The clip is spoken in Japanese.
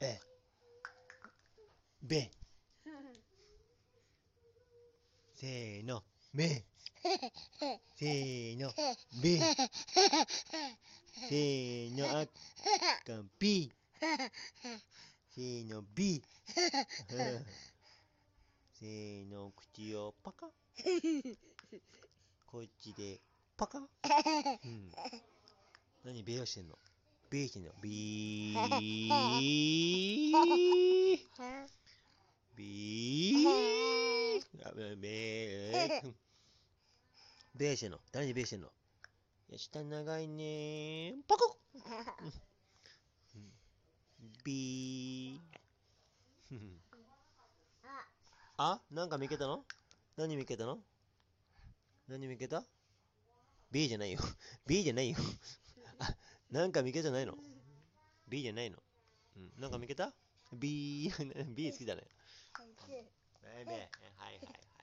え、べ。せーの、め。せーの、べ。せーの、あかん、ぴ。せーの、び。せーの、口をパカ。こっちで、パカ。うん。何、べをしてんの？べしてんのビー。ビー。あ、べ、べ。べしてんの誰にべしてんのいや、下長いねー。パコビー。あ、なんか見けたの何見けたの何見けた ?B じゃないよ。B じゃないよ。あ、なんか見っけじゃないの ?B じゃないの？うん、なんか見っけた ?B、B 好きだね。はいはいはい。